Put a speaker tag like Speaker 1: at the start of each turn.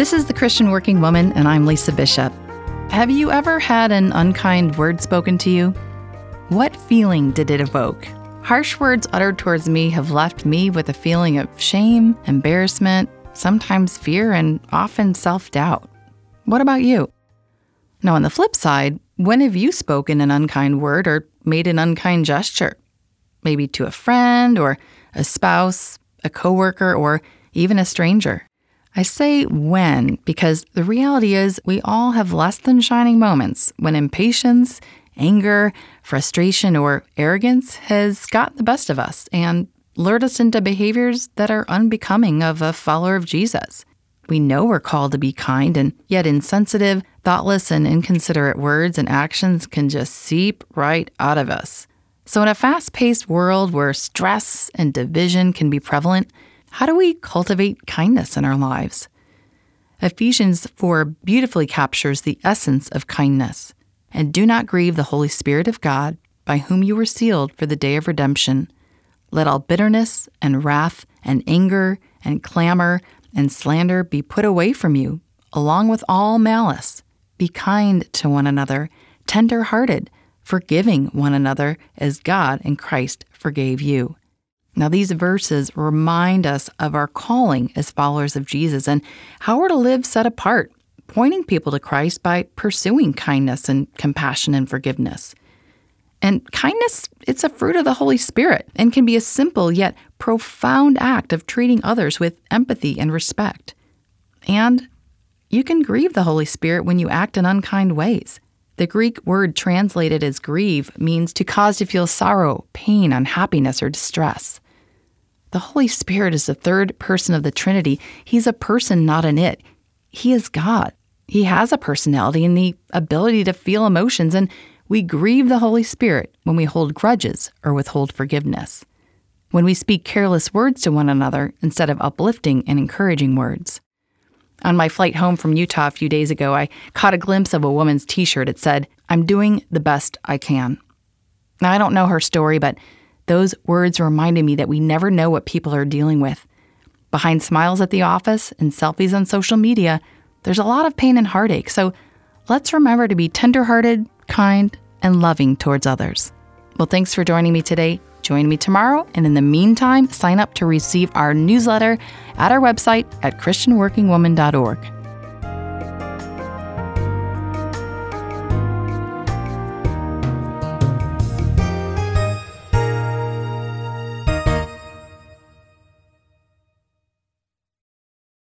Speaker 1: This is The Christian Working Woman, and I'm Lisa Bishop. Have you ever had an unkind word spoken to you? What feeling did it evoke? Harsh words uttered towards me have left me with a feeling of shame, embarrassment, sometimes fear, and often self doubt. What about you? Now, on the flip side, when have you spoken an unkind word or made an unkind gesture? Maybe to a friend or a spouse, a coworker, or even a stranger. I say when because the reality is we all have less than shining moments when impatience, anger, frustration, or arrogance has got the best of us and lured us into behaviors that are unbecoming of a follower of Jesus. We know we're called to be kind, and yet insensitive, thoughtless, and inconsiderate words and actions can just seep right out of us. So, in a fast paced world where stress and division can be prevalent, how do we cultivate kindness in our lives? Ephesians 4 beautifully captures the essence of kindness. And do not grieve the Holy Spirit of God, by whom you were sealed for the day of redemption. Let all bitterness and wrath and anger and clamor and slander be put away from you, along with all malice. Be kind to one another, tender hearted, forgiving one another as God in Christ forgave you. Now, these verses remind us of our calling as followers of Jesus and how we're to live set apart, pointing people to Christ by pursuing kindness and compassion and forgiveness. And kindness, it's a fruit of the Holy Spirit and can be a simple yet profound act of treating others with empathy and respect. And you can grieve the Holy Spirit when you act in unkind ways. The Greek word translated as grieve means to cause to feel sorrow, pain, unhappiness, or distress. The Holy Spirit is the third person of the Trinity. He's a person, not an it. He is God. He has a personality and the ability to feel emotions, and we grieve the Holy Spirit when we hold grudges or withhold forgiveness, when we speak careless words to one another instead of uplifting and encouraging words. On my flight home from Utah a few days ago, I caught a glimpse of a woman's t shirt. It said, I'm doing the best I can. Now, I don't know her story, but those words reminded me that we never know what people are dealing with. Behind smiles at the office and selfies on social media, there's a lot of pain and heartache. So let's remember to be tenderhearted, kind, and loving towards others. Well, thanks for joining me today. Join me tomorrow, and in the meantime, sign up to receive our newsletter at our website at ChristianWorkingWoman.org.